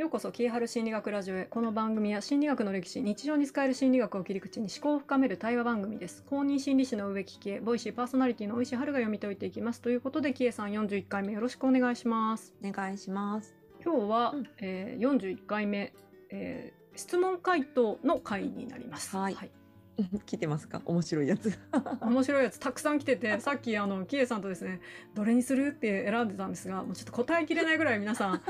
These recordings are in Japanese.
ようこそ、キーハル心理学ラジオへ。この番組は心理学の歴史、日常に使える心理学を切り口に思考を深める対話番組です。公認心理師の植木喜恵、ボイシーパーソナリティの大石春が読み解いていきます。ということで、喜恵さん41回目よろしくお願いします。お願いします。今日は、うんえー41回目、えー質問回答の回になります。はい来てますか？面白いやつ。面白いやつたくさん来てて、さっきあの、キエさんとですね、どれにする？って選んでたんですが、もうちょっと答えきれないぐらい皆さん、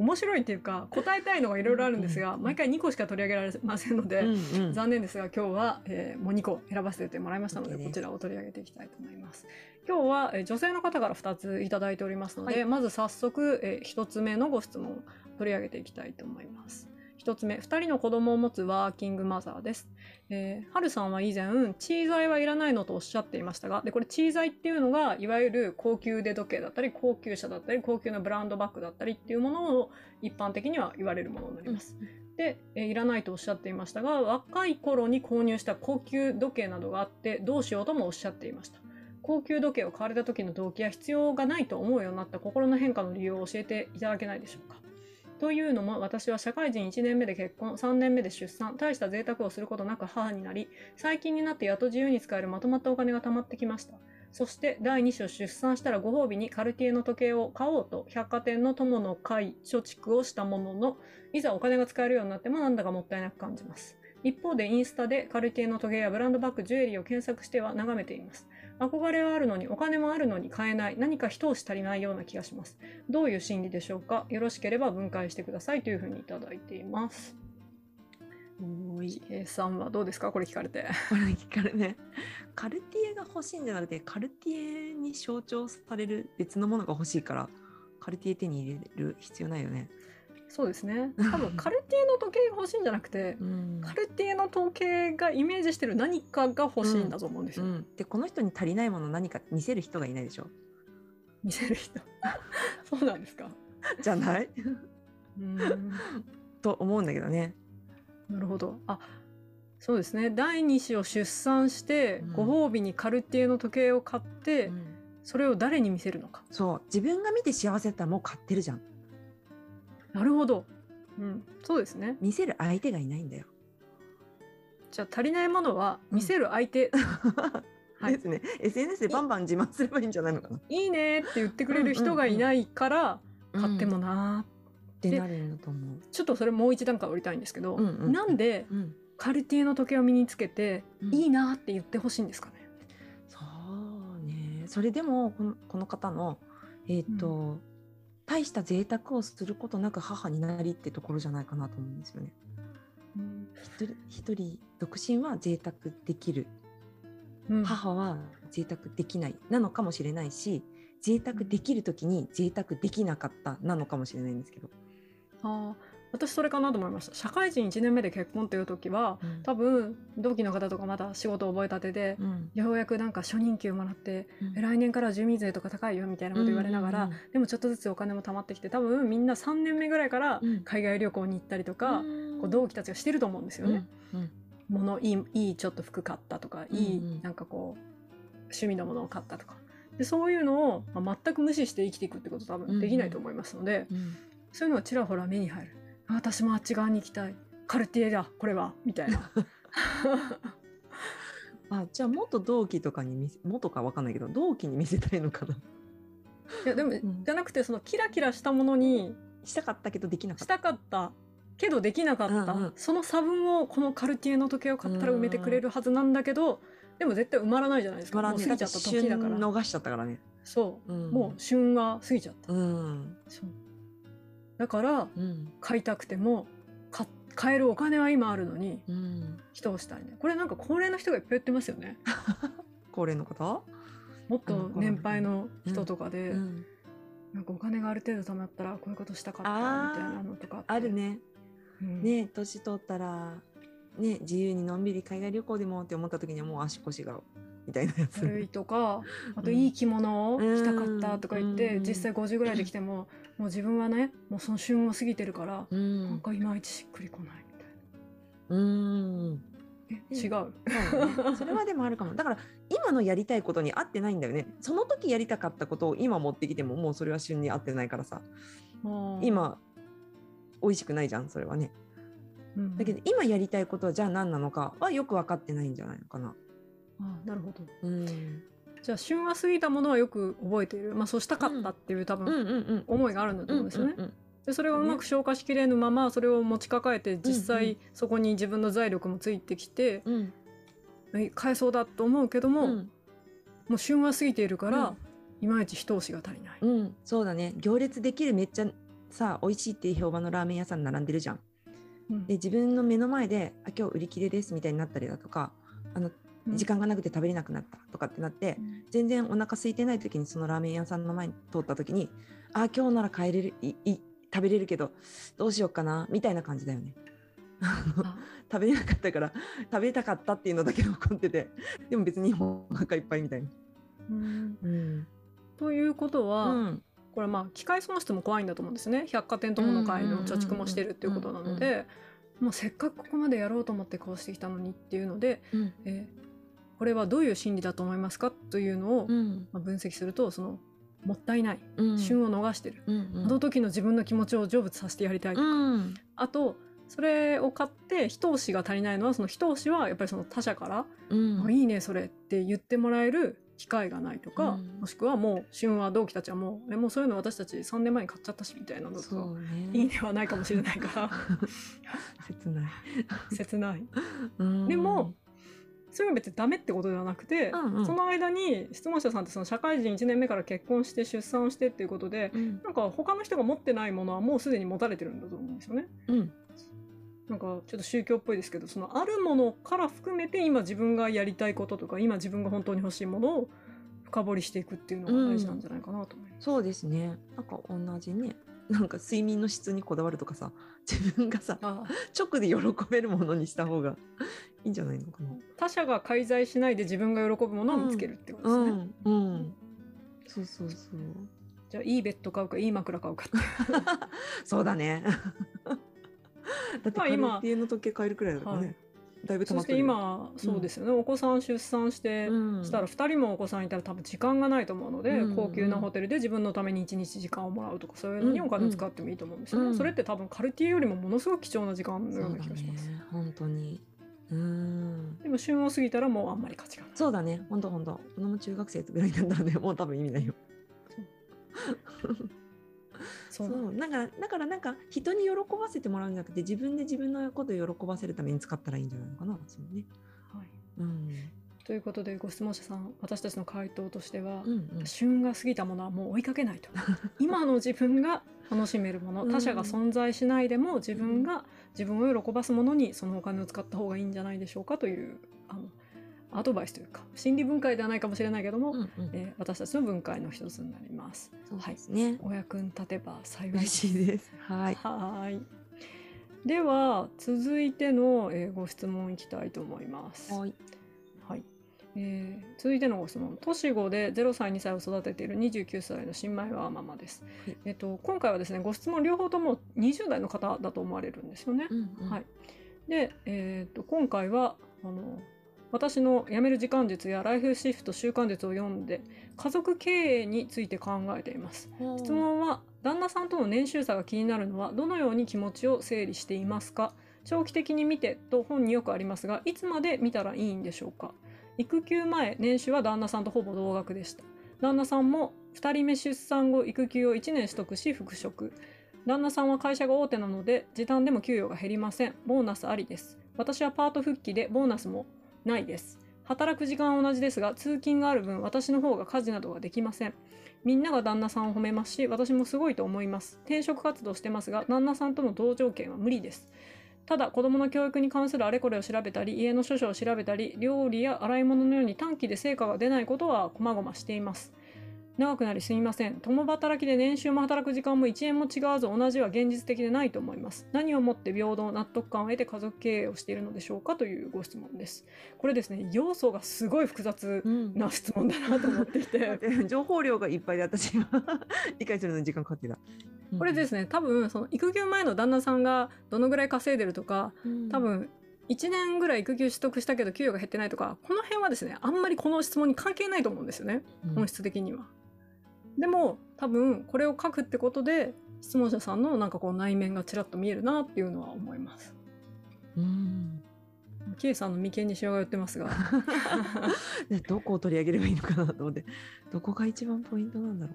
面白いっていうか、答えたいのがいろいろあるんですが、毎回2個しか取り上げられませんので、うんうん残念ですが今日は、えーもう2個選ばせてもらいましたのでこちらを取り上げていきたいと思います。今日は、えー女性の方から2ついただいておりますので、はいまず早速、え1つ目のご質問を取り上げていきたいと思います。1つ目、2人の子供を持つワーキングマザーです。えー、はるさんは以前、チー材はいらないのとおっしゃっていましたが、で、これチー材っていうのが、いわゆる高級腕時計だったり、高級車だったり、高級なブランドバッグだったりっていうものを一般的には言われるものになります。で、えーいらないとおっしゃっていましたが、若い頃に購入した高級時計などがあって、どうしようともおっしゃっていました。高級時計を買われた時の動機や必要がないと思うようになった心の変化の理由を教えていただけないでしょうか。というのも、私は社会人1年目で結婚、3年目で出産、大した贅沢をすることなく母になり、最近になってやっと自由に使えるまとまったお金が貯まってきました。そして、第2子を出産したらご褒美にカルティエの時計を買おうと、百貨店の友の会、貯蓄をしたものの、いざお金が使えるようになってもなんだかもったいなく感じます。一方でインスタでカルティエの時計やブランドバッグ、ジュエリーを検索しては眺めています。憧れはあるのにお金もあるのに買えない。何か一押し足りないような気がします。どういう心理でしょうか？よろしければ分解してくださいというふうにいただいています。おい。A さんはどうですか？これ聞かれて。これ聞かれね。カルティエが欲しいんじゃなくて、カルティエに象徴される別のものが欲しいから、カルティエ手に入れる必要ないよね。そうですね。多分カルティエの時計が欲しいんじゃなくて、うんカルティエの時計がイメージしてる何かが欲しいんだと思うんですよ。うん。で、この人に足りないもの何か見せる人がいないでしょ？見せる人？そうなんですか？じゃない？と思うんだけどね。なるほど。あ、そうですね。第二子を出産して、うんご褒美にカルティエの時計を買って、うんそれを誰に見せるのか？そう。自分が見て幸せだったらもう買ってるじゃん。なるほど。うん。そうですね。見せる相手がいないんだよ。じゃあ足りないものは見せる相手。はいですね。SNS でバンバン自慢すればいいんじゃないのかな。いいねって言ってくれる人がいないから、買ってもなーってなるんだと思う。ちょっとそれもう一段階降りたいんですけど、うんうんなんでうん。カルティエの時計を身につけて、うんいいなーって言ってほしいんですかね？そうね。それでも、このこの方の、えっ、と、大した贅沢をすることなく母になりってところじゃないかなと思うんですよね。一人、一人、独身は贅沢できる。うん母は贅沢できない。なのかもしれないし、贅沢できるときに贅沢できなかったなのかもしれないんですけど。あー私それかなと思いました。社会人1年目で結婚っていう時は、うん。多分同期の方とかまだ仕事を覚えたてで、うん。ようやくなんか初任給もらって、うん。え来年から住民税とか高いよみたいなこと言われながら、うんうんでもちょっとずつお金も貯まってきて、多分みんな3年目ぐらいからうん。海外旅行に行ったりとか、うん。こう同期たちがしてると思うんですよね。うん物いい、いいちょっと服買ったとか、いい、うん。うんなんかこう、趣味のものを買ったとか。で、そういうのを、まあ全く無視して生きていくってこと多分できないと思いますので、うん。そういうのがちらほら目に入る。あ私もあっち側に行きたい。カルティエだ、これは、みたいな。あじゃあ元同期とかに見せ元かわかんないけど同期に見せたいのかないや、でも、んじゃなくて、そのキラキラしたものにしたかったけどできなかっしたたかった、けどできなかった、うんうんその差分をこのカルティエの時計を買ったら埋めてくれるはずなんだけど、でも絶対埋まらないじゃないですか。もう過ぎちゃった時だから。旬逃しちゃったからねそう。うんもう旬が過ぎちゃった。うんそう。だから、うん。買いたくても、か買えるお金は今あるのに、うん。人をしたいね。これなんか高齢の人がいっぱい言ってますよね。高齢の方？もっと年配の人とかで、うん。なんかお金がある程度貯まったらこういうことしたかったみたいなのとかある。ね。うん。ね年取ったらね自由にのんびり海外旅行でもって思った時にはもう足腰がみたいなやつ。悪いとか、あといい着物を着たかったとか言って、うん。実際50ぐらいで来ても、もう自分はね、もうその旬を過ぎてるから、うなんんかいまいちしっくりこないみたいうん。な。え、うん違う。そうね。それはでもあるかも。だから今のやりたいことに合ってないんだよね。その時やりたかったことを今持ってきてももうそれは旬に合ってないからさ。今美味しくないじゃんそれはね。うんだけど今やりたいことはじゃあ何なのかはよく分かってないんじゃないのかな。あなるほど。うん、じゃあ旬は過ぎたものはよく覚えている。まあそうしたかったっていう多うん。分思いがあるんだと思うんですよね。でそれがうまく消化しきれぬままそれを持ち抱えて実際そこに自分の財力もついてきて、うん。え買えそうだと思うけども、うん。もう旬は過ぎているから、うん。いまいち一押しが足りない。うん、そうだね。行列できるめっちゃさ美味しいっていう評判のラーメン屋さん並んでるじゃん。うん。で自分の目の前で「あ今日売り切れです」みたいになったりだとかあのうん時間がなくて食べれなくなったとかってなって、全然お腹空いてない時にそのラーメン屋さんの前に通った時に「あ今日なら帰れるいい食べれるけどどうしようかな」みたいな感じだよね。あ。食べれなかったから食べたかったっていうのだけ残っててでも別にお腹いっぱいみたいな。うん。うん。ということは、うん。これまあ機械損失も怖いんだと思うんですね。百貨店友の会の貯蓄もしてるっていうことなのでもうせっかくここまでやろうと思ってこうしてきたのにっていうので、うん。えーこれはどういう心理だと思いますかというのを、うん。まあ、分析するとそのもったいない、うん。旬を逃してる、あの時の自分の気持ちを成仏させてやりたい、うん。あとそれを買って一押しが足りないのはその一押しはやっぱりその他者からういいねそれって言ってもらえる機会がないとか、うん。もしくはもう旬は同期たちはもうえもうそういうの私たち3年前に買っちゃったしみたいなのとね。いいねはないかもしれないから。切ない。切ない。うん。でも、それが別にダメってことではなくて、うんうんその間に質問者さんってその社会人1年目から結婚して出産をしてっていうことでうんなんか他の人が持ってないものはもうすでに持たれてるんだと思うんですよね。うんなんかちょっと宗教っぽいですけどそのあるものから含めて今自分がやりたいこととか今自分が本当に欲しいものを深掘りしていくっていうのが大事なんじゃないかなと思います。そうですね。なんか同じね。なんか睡眠の質にこだわるとかさ、自分がさ、あ直で喜べるものにした方がいいんじゃないのかな。他者が介在しないで自分が喜ぶものを見つけるってことですね。うん、うん。そうそうそう。じゃあいいベッド買うかいい枕買うか。そうだね。だってカルティエの時計買えるくらいだからね。はいだいぶ溜そしてまってるよ。今そうですよね、お子さん出産して、うんしたら2人もお子さんいたら多分時間がないと思うので、うん高級なホテルで自分のために1日時間をもらうとかそういうのにお金を使ってもいいと思うんですよね、うんそれって多分カルティエよりもものすごく貴重な時間のようなそうだね気がします、。本当に。うん。でも旬を過ぎたらもうあんまり価値がないそうだね。本当本当。子供中学生ぐらいになったらね、もう多分意味ないよ。そそう。うだからだからなんか人に喜ばせてもらうんじゃなくて自分で自分のことを喜ばせるために使ったらいいんじゃないのかな。そうね。はい、うん。ということでご質問者さん私たちの回答としては、うんうん。旬が過ぎたものはもう追いかけないと。今の自分が楽しめるものうん他者が存在しないでも自分が自分を喜ばすものにそのお金を使った方がいいんじゃないでしょうかというあのアドバイスというか心理分解ではないかもしれないけども、うんうんえー私たちの分解の一つになります。そうはいですね。お役に立てば幸いで嬉す。はい。はーいでは続いての、えーご質問いきたいと思います。はい。はいえー続いてのご質問年子で0歳2歳を育てている29歳の新米はママです、はいえっと今回はですねご質問両方とも20代の方だと思われるんですよね、うんうんはいで、えー、と今回はあの私の辞める時間術やライフシフト習慣術を読んで家族経営について考えています。質問は旦那さんとの年収差が気になるのはどのように気持ちを整理していますか？長期的に見てと本によくありますがいつまで見たらいいんでしょうか？育休前年収は旦那さんとほぼ同額でした。旦那さんも2人目出産後育休を1年取得し復職。旦那さんは会社が大手なので時短でも給与が減りません。ボーナスありです。私はパート復帰でボーナスもないです。働く時間は同じですが通勤がある分私の方が家事などができません。みんなが旦那さんを褒めますし私もすごいと思います。転職活動してますが旦那さんとの同条件は無理です。ただ子供の教育に関するあれこれを調べたり家の諸書を調べたり料理や洗い物のように短期で成果が出ないことはこまごましています。長くなりすみません。共働きで年収も働く時間も1円も違わず同じは現実的でないと思います。何をもって平等納得感を得て家族経営をしているのでしょうかというご質問です。これですね要素がすごい複雑うん。な質問だなと思っていて。情報量がいっぱいで私は理解するのに時間かかってた。これですね多分その育休前の旦那さんがどのぐらい稼いでるとかうん。多分1年ぐらい育休取得したけど給与が減ってないとかこの辺はですねあんまりこの質問に関係ないと思うんですよね。うん。本質的には。でも多分これを書くってことで質問者さんのなんかこう内面がちらっと見えるなっていうのは思います。うん。K さんの眉間にしわが寄ってますが でどこを取り上げればいいのかなと思って、どこが一番ポイントなんだろ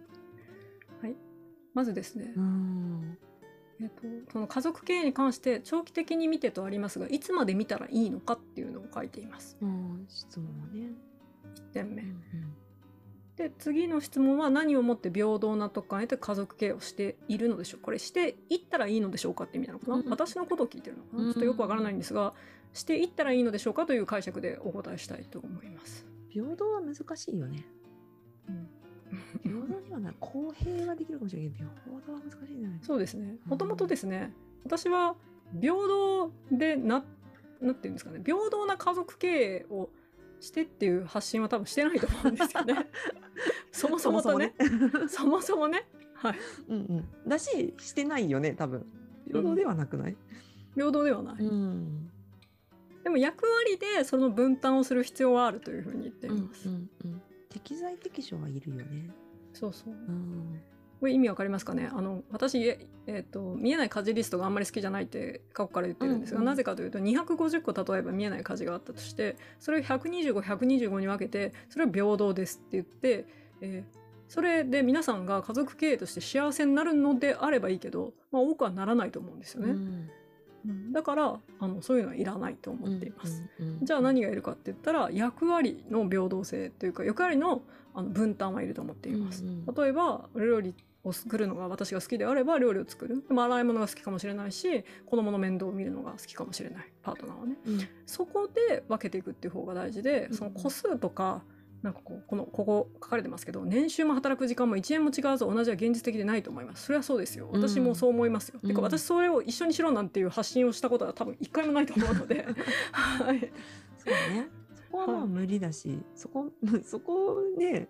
まずですねう。う、ん。えっとその家族経営に関して長期的に見てとありますがいつまで見たらいいのかっていうのを書いています。うん、質問はね。1点目。うんで次の質問は何をもって平等な特感を得て家族経営をしているのでしょう？これしていったらいいのでしょうかって意味なのかな、うん私のことを聞いてるのかな、うんちょっとよくわからないんですがしていったらいいのでしょうかという解釈でお答えしたいと思います。平等は難しいよね。うん。平等にはない。公平はできるかもしれないけど、平等は難しいんじゃないそうですね。うん。もともとですね私は平等でななんていうんですかね？平等な家族経営をしてっていう発信は多分してないと思うんですよね。そもそもとね。そもそもね。はい。うんうん。だし、してないよね、多分。平等ではなくない、平等ではない。ん。でも役割でその分担をする必要はあるというふうに言っていうんます。うんうん。適材適所はいるよね。そうそう。うん。これ意味わかりますかね？あの私、ええっと見えない家事リストがあんまり好きじゃないって過去から言ってるんですが、うん。うんなぜかというと250個例えば見えない家事があったとしてそれを125125に分けてそれは平等ですって言って、えーそれで皆さんが家族経営として幸せになるのであればいいけど、まあ、多くはならないと思うんですよね、うん。うん。だからあのそういうのはいらないと思っています。うんうんうんじゃあ何がいるかって言ったら役割の平等性というか役割のあの分担はいると思っています。うんうん例えば料理を作るのが私が好きであれば料理を作る。でも洗い物が好きかもしれないし子供の面倒を見るのが好きかもしれない。パートナーはね。うん。そこで分けていくっていう方が大事でうん。その個数とかなんかこうこのここ書かれてますけど年収も働く時間も1円も違わず同じは現実的でないと思います。それはそうですよ。私もそう思いますよ、うん。てか私それを一緒にしろなんていう発信をしたことは多分一回もないと思うので。はい。そうね。そこはまあはい。無理だし、そこ、そこをね、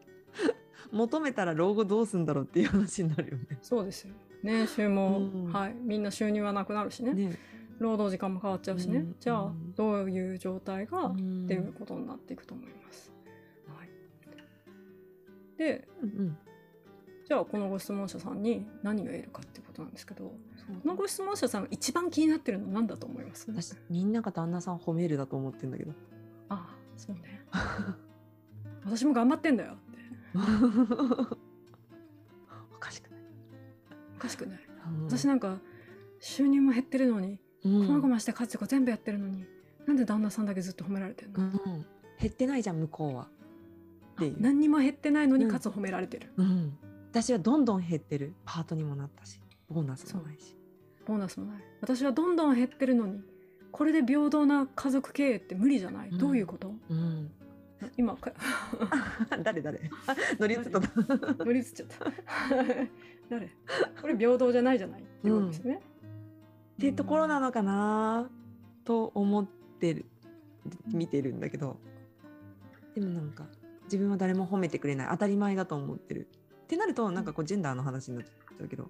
求めたら老後どうすんだろうっていう話になるよね。そうですよ。年収も、うん。はいみんな収入はなくなるしね。ね。労働時間も変わっちゃうしね、うん。じゃあうんどういう状態が、っっていうことになっていくと思います。はい、でうんうん。じゃあこのご質問者さんに何が言えるかってことなんですけどこのご質問者さんが一番気になってるのは何だと思います？私、みんなが旦那さん褒めるだと思ってんだけど。ああそうね。私も頑張ってんだよ おかしくない。おかしくない。うん。私なんか収入も減ってるのにうん。こまごまして家事とか全部やってるのになんで旦那さんだけずっと褒められてるの、うん、減ってないじゃん向こうは。っていう。何にも減ってないのにうん。かつ褒められてる、うん、私はどんどん減ってる。パートにもなったし。ボーナスもないし。ボーナスもない。私はどんどん減ってるのにこれで平等な家族経営って無理じゃない、うん。どういうこと？うん、今か誰 誰？乗り移った。乗り移っちゃった。誰？これ平等じゃないじゃない？ってことですね、っていうところなのかな？と思ってる。見てるんだけど。でもなんか自分は誰も褒めてくれない。当たり前だと思ってる。ってなるとなんかこうジェンダーの話になっちゃうけど。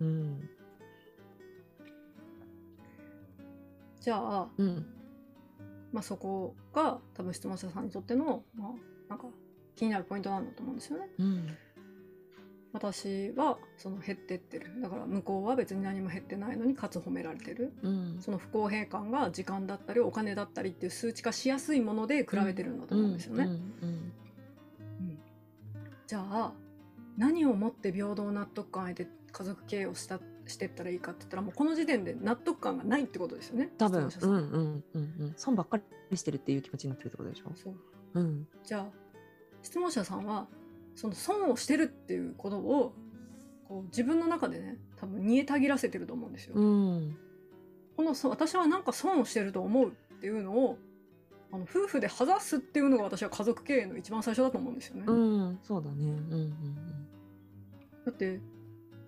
うん。じゃあ、うんまあ、そこが多分質問者さんにとっての、まあ、なんか気になるポイントなんだと思うんですよね。うん私はその減ってってる。だから向こうは別に何も減ってないのにかつ褒められてる。うん。その不公平感が時間だったりお金だったりっていう数値化しやすいもので比べてるんだと思うんですよね。じゃあ何をもって平等納得感を得て家族経営をしたしてったらいいかって言ったらもうこの時点で納得感がないってことですよね。多分。うんうんうんうん。損ばっかりしてるっていう気持ちになってるってことでしょ。そう。うん。じゃあ質問者さんはその損をしてるっていうことをこう自分の中でね多分煮えたぎらせてると思うんですよ。うん。このそ私はなんか損をしてると思うっていうのをあの夫婦で話すっていうのが私は家族経営の一番最初だと思うんですよね。うん。そうだね。うんうん。だって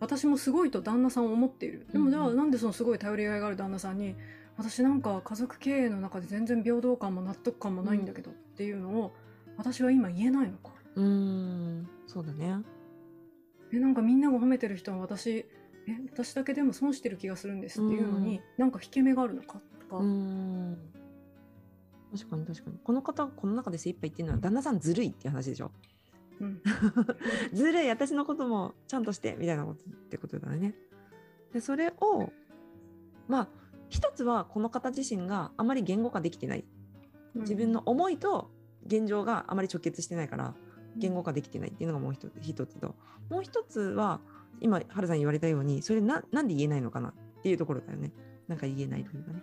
私もすごいと旦那さんを思っている。でもじゃあなんでそのすごい頼りがいがある旦那さんに私なんか家族経営の中で全然平等感も納得感もないんだけどっていうのを私は今言えないのかうんうんそうだね。えなんかみんなが褒めてる人は私え私だけでも損してる気がするんですっていうのに、うん。なんか引け目があるのかとか、うん。確かに確かに。この方この中で精一杯言ってるのは旦那さんずるいっていう話でしょ？うん。ずるい私のこともちゃんとしてみたいなことってことだね。でそれをまあ一つはこの方自身があまり言語化できてない。自分の思いと現状があまり直結してないから言語化できてないっていうのがもう一つ一つと。もう一つは今春さん言われたようにそれななんで言えないのかなっていうところだよね。なんか言えない理由がね。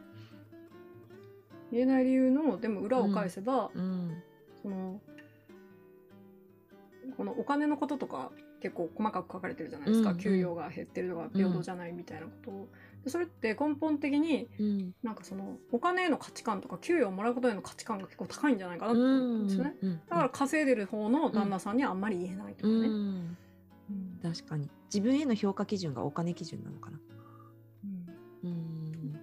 言えない理由のでも裏を返せば、うん。そのこのお金のこととか結構細かく書かれてるじゃないですか、うんうん。給与が減ってるとか平等じゃないみたいなこと。を、でそれって根本的にうん。なんかそのお金への価値観とか給与をもらうことへの価値観が結構高いんじゃないかなと思うんですよね、うんだから稼いでる方の旦那さんにはあんまり言えないとかね、うん。うん。確かに。自分への評価基準がお金基準なのかな。うん。うん。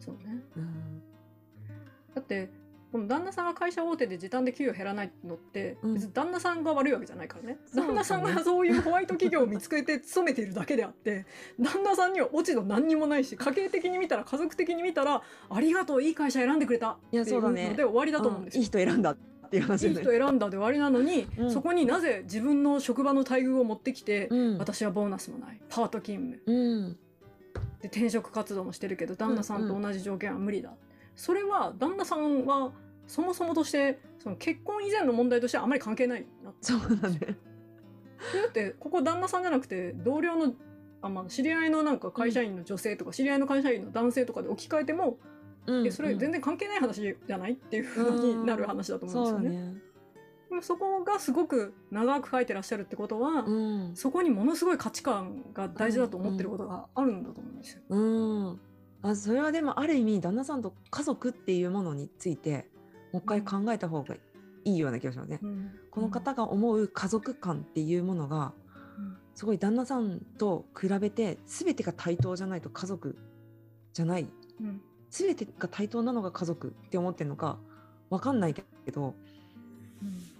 そうね。うん。だってこの旦那さんが会社大手で時短で給与減らないのって、うん。別に旦那さんが悪いわけじゃないからね。そうだね。旦那さんがそういうホワイト企業を見つけて勤めているだけであって旦那さんには落ち度何にもないし家計的に見たら家族的に見たらありがとういい会社選んでくれたっていいうのやそうだね。で終わりだと思うんですよ。いい人選んだっていう話い。人選んだで終わりなのに、うん。そこになぜ自分の職場の待遇を持ってきて、うん。私はボーナスもない。パート勤務。うん。で転職活動もしてるけど旦那さんと同じ条件は無理だ、それは旦那さんはそもそもとしてその結婚以前の問題としてはあまり関係ないなそうだね。だってここ旦那さんじゃなくて同僚のあ、まあ、知り合いのなんか会社員の女性とか、知り合いの会社員の男性とかで置き換えても、うんえそれ全然関係ない話じゃないっていう風になる話だと思そううんだですよね。ね。でもそこがすごく長く書いてらっしゃるってことは、うんそこにものすごい価値観が大事だと思ってることがあるんだと思うんですよ。うん。あそれはでもある意味旦那さんと家族っていうものについてもう一回考えた方がいいような気がしますね。この方が思う家族観っていうものがうん。すごい旦那さんと比べて全てが対等じゃないと家族じゃない。うん。全てが対等なのが家族って思ってるのかわかんないけど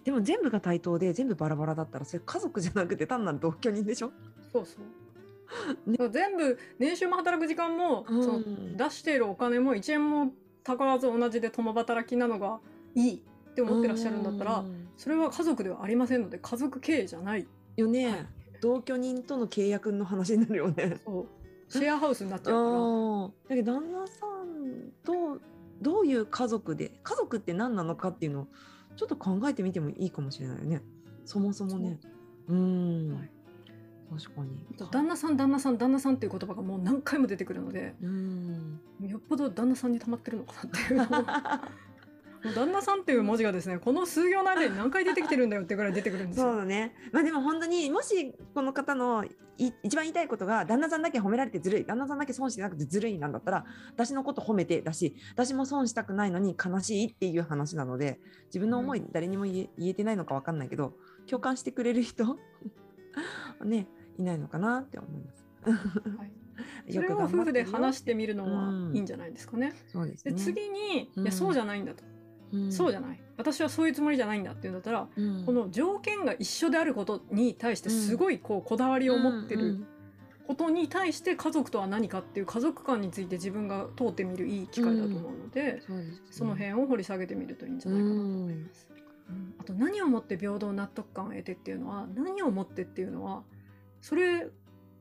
でも全部が対等で全部バラバラだったらそれ家族じゃなくて単なる同居人でしょ？そうそう。だから全部年収も働く時間も、うん。その出しているお金も1円もたがわず同じで共働きなのがいいって思ってらっしゃるんだったら、うんそれは家族ではありませんので家族経営じゃない。よね、はい。同居人との契約の話になるよね。そう。シェアハウスになっちゃうから。あだけど旦那さんとどういう家族で家族って何なのかっていうのをちょっと考えてみてもいいかもしれないよね。そもそもね。うん、はい確かに。旦那さん旦那さん旦那さんっていう言葉がもう何回も出てくるのでうん。よっぽど旦那さんに溜まってるのかなっていう。旦那さんっていう文字がですねこの数行の間に何回出てきてるんだよってぐらい出てくるんですよ。そうだね。まあでも本当にもしこの方のい一番言いたいことが旦那さんだけ褒められてずるい旦那さんだけ損してなくてずるいなんだったら私のこと褒めてだし私も損したくないのに悲しいっていう話なので自分の思い誰にも言え,、言えてないのか分かんないけど共感してくれる人 ねいないのかなって思います。はい。それを夫婦で話ししてみるのはいいんじゃないですかね。でそうですね。次に、うん。いやそうじゃないんだと、うん。そうじゃない。私はそういうつもりじゃないんだっていうんだったら、うん。この条件が一緒であることに対してすごいこうこだわりを持ってるうんことに対して家族とは何かっていう家族観について自分が通ってみるいい機会だと思うので、そうですね。その辺を掘り下げてみるといいんじゃないかなと思います。うんあと何をもって平等納得感を得てっていうのは何をもってっていうのはそれ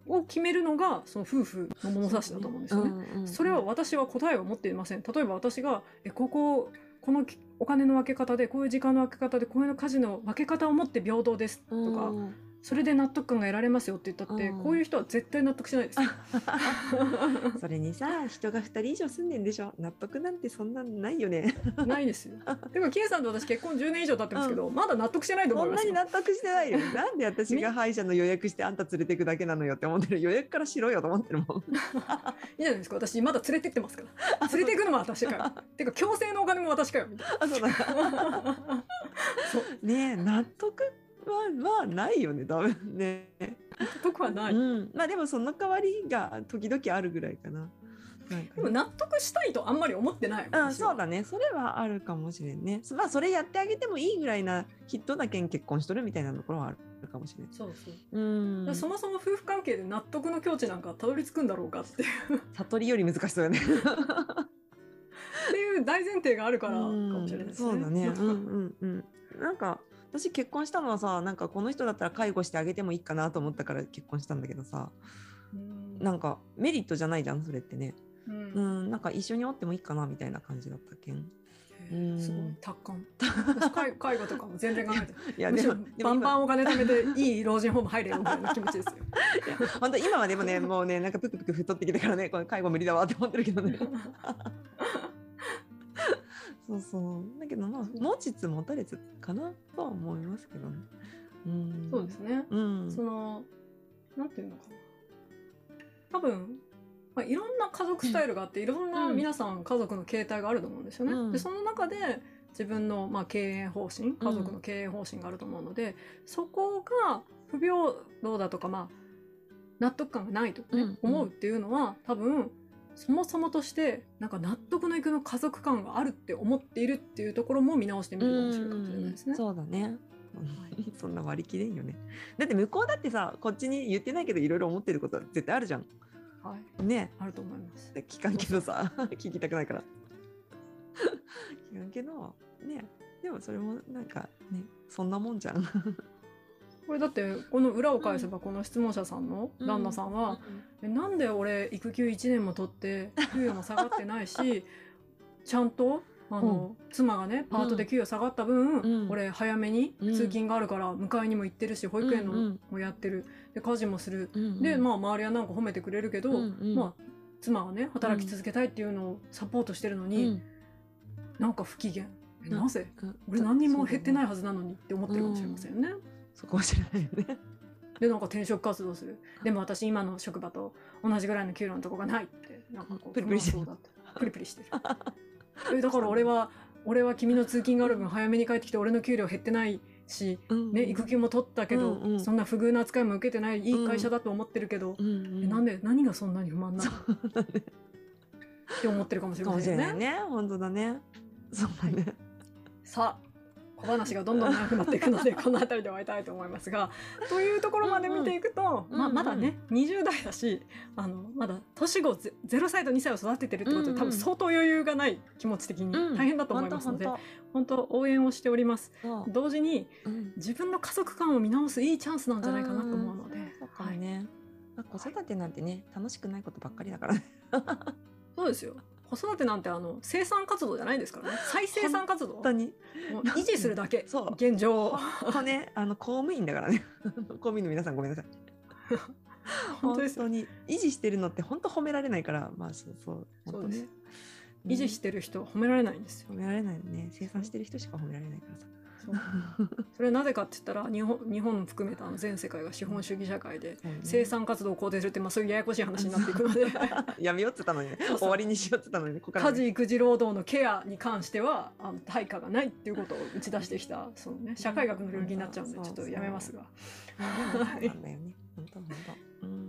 を決めるのがその夫婦の物差しだと思うんですよね。うんうんそれは私は答えを持っていません。例えば私がえこここのお金の分け方でこういう時間の分け方でこういう家事の分け方を持って平等ですとか、うんそれで納得感が得られますよって言ったって、うんこういう人は絶対納得しないです。それにさ人が2人以上住んでんでしょ納得なんてそんなんないよね ないですよ。でもキエさんと私結婚10年以上経ってますけど、まだ納得してないと思そんなに。納得してないよ なんで私が歯医者の予約してあんた連れてくだけなのよって思ってる予約からしろよと思ってるもんいいじゃないですか私まだ連れてってますから。連れていくのも私かよ。てか強制のお金も私かよみたいあそうだな。そうねえ納得はまあないよね多分ね納得はない。うん、まあでもその代わりが時々あるぐらいかな。でも納得したいとあんまり思ってない。うん、そうだね。それはあるかもしれんね。そまあ、それやってあげてもいいぐらいな人だけん結婚しとるみたいなところはあるかもしれん。そうそう。うん。そもそも夫婦関係で納得の境地なんかたどり着くんだろうかっていう悟りより難しそうよね。っていう大前提があるからかもしれないですね。そうだね。うんうんうん。なんか私結婚したのはさ、なんかこの人だったら介護してあげてもいいかなと思ったから結婚したんだけどさ、うん。なんかメリットじゃないじゃんそれってね。うん。うんなんか一緒におってもいいかなみたいな感じだったけん。うん。すごい達観。私介 介護とかも全然考えてい。やでもバンバンお金貯めていい老人ホーム入れよぐらいの気持ちですよ。本当今はでもねもうねなんかぷくぷく太ってきたからねこれ介護無理だわって思ってるけどね そうそう。だけどまあ持ちつ持たれつかなとは思いますけどね。うん。そうですね。うん。そのなんていうのかな。多分、まあ、いろんな家族スタイルがあって、いろんなうん。皆さん家族の形態があると思うんですよね。うん。でその中で自分の、まあ、経営方針家族の経営方針があると思うので、そこが不平等だとか、まあ、納得感がないとかね、うん。思うっていうのは多分そもそもとしてなんか納得のいくの家族感があるって思っているっていうところも見直してみるかもしれないですね。そうだね。そんな割り切れんよね。だって向こうだってさ、こっちに言ってないけどいろいろ思ってることは絶対あるじゃん。はい、ね。あると思います。聞かんけどさ、聞きたくないから。聞かんけど、ね。でもそれもなんかね、そんなもんじゃん。これだってこの裏を返せばこの質問者さんの旦那さんは、えなんで俺育休1年も取って給与も下がってないし ちゃんとあの、妻がねパートで給与下がった分、うん。俺早めにうん。通勤があるから迎えにも行ってるし保育園のうんうんもやってる。で家事もする、うんでまあ周りはなんか褒めてくれるけど、うんうん。まあ妻がね働き続けたいっていうのをサポートしてるのに、うん。なんか不機嫌。なぜ？うん。俺何にも減ってないはずなのにって思ってるかもしれませんよね。そうかもしれないよね。でなんか転職活動する。でも私今の職場と同じぐらいの給料のとこがないって。なんかこう プリプリしてる。不満そうだったプリプリしてる。えだから俺は俺は君の通勤がある分早めに帰ってきて俺の給料減ってないし、ね、育休も取ったけど、そんな不遇な扱いも受けてないいい会社だと思ってるけど、えなんで何がそんなに不満なの？って思ってるかもし。れないね。本当だね。そうだね。さあ小話がどんどん長くなっていくので この辺りで終わりたいと思いますがというところまで見ていくと、まあ、うんうんまだね20代だしあのまだ年子ゼ0歳と2歳を育ててるってことで、うんうん多分相当余裕がない気持ち的にうん。大変だと思いますので、本本当。応援をしております。同時に自分の家族観を見直すいいチャンスなんじゃないかなと思うので、はい。ね。まあ子育てなんてね、楽しくないことばっかりだからね。そうですよ子育てなんてあの生産活動じゃないですからね再生産活動本当に。維持するだけそう現状を本当ね、あの公務員だからね。公務員の皆さんごめんなさい。本当ですよ本当に維持してるのって本当褒められないから、まあそうそう。本当ねそう維持してる人褒められないんですよ褒められないのね。生産してる人しか褒められないからさ。そう それはなぜかって言ったら日本日本含めた全世界が資本主義社会で生産活動を肯定するって、まあ、そういうややこしい話になっていくので。やめようって言ったのに。ね。終わりにしようって言ったのにね。家事育児労働のケアに関してはあの対価がないっていうことを打ち出してきたその、ね、社会学の領域になっちゃうんでちょっとやめますが。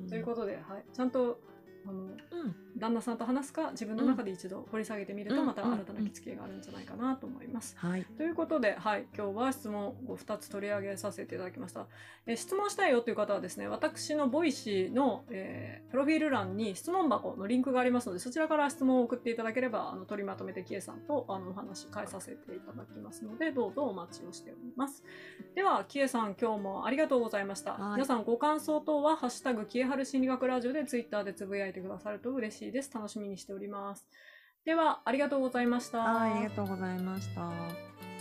ということで、はい、ちゃんとあのうん。旦那さんと話すか自分の中で一度掘り下げてみると、うんまた新たな気付きがあるんじゃないかなと思います。はい。ということで、はい、今日は質問を2つ取り上げさせていただきました。え質問したいよという方はですね、私の Voicyの、えープロフィール欄に質問箱のリンクがありますので、そちらから質問を送っていただければ、あの取りまとめてキエさんとあのお話変えさせていただきますので、どうぞお待ちをしております。では、キエさん、今日もありがとうございました。はい皆さん、ご感想等は、ハッシュタグ、キエハル心理学ラジオでツイッターでつぶやいてくださると嬉しいです。楽しみにしております。では、ありがとうございました。ありがとうございました。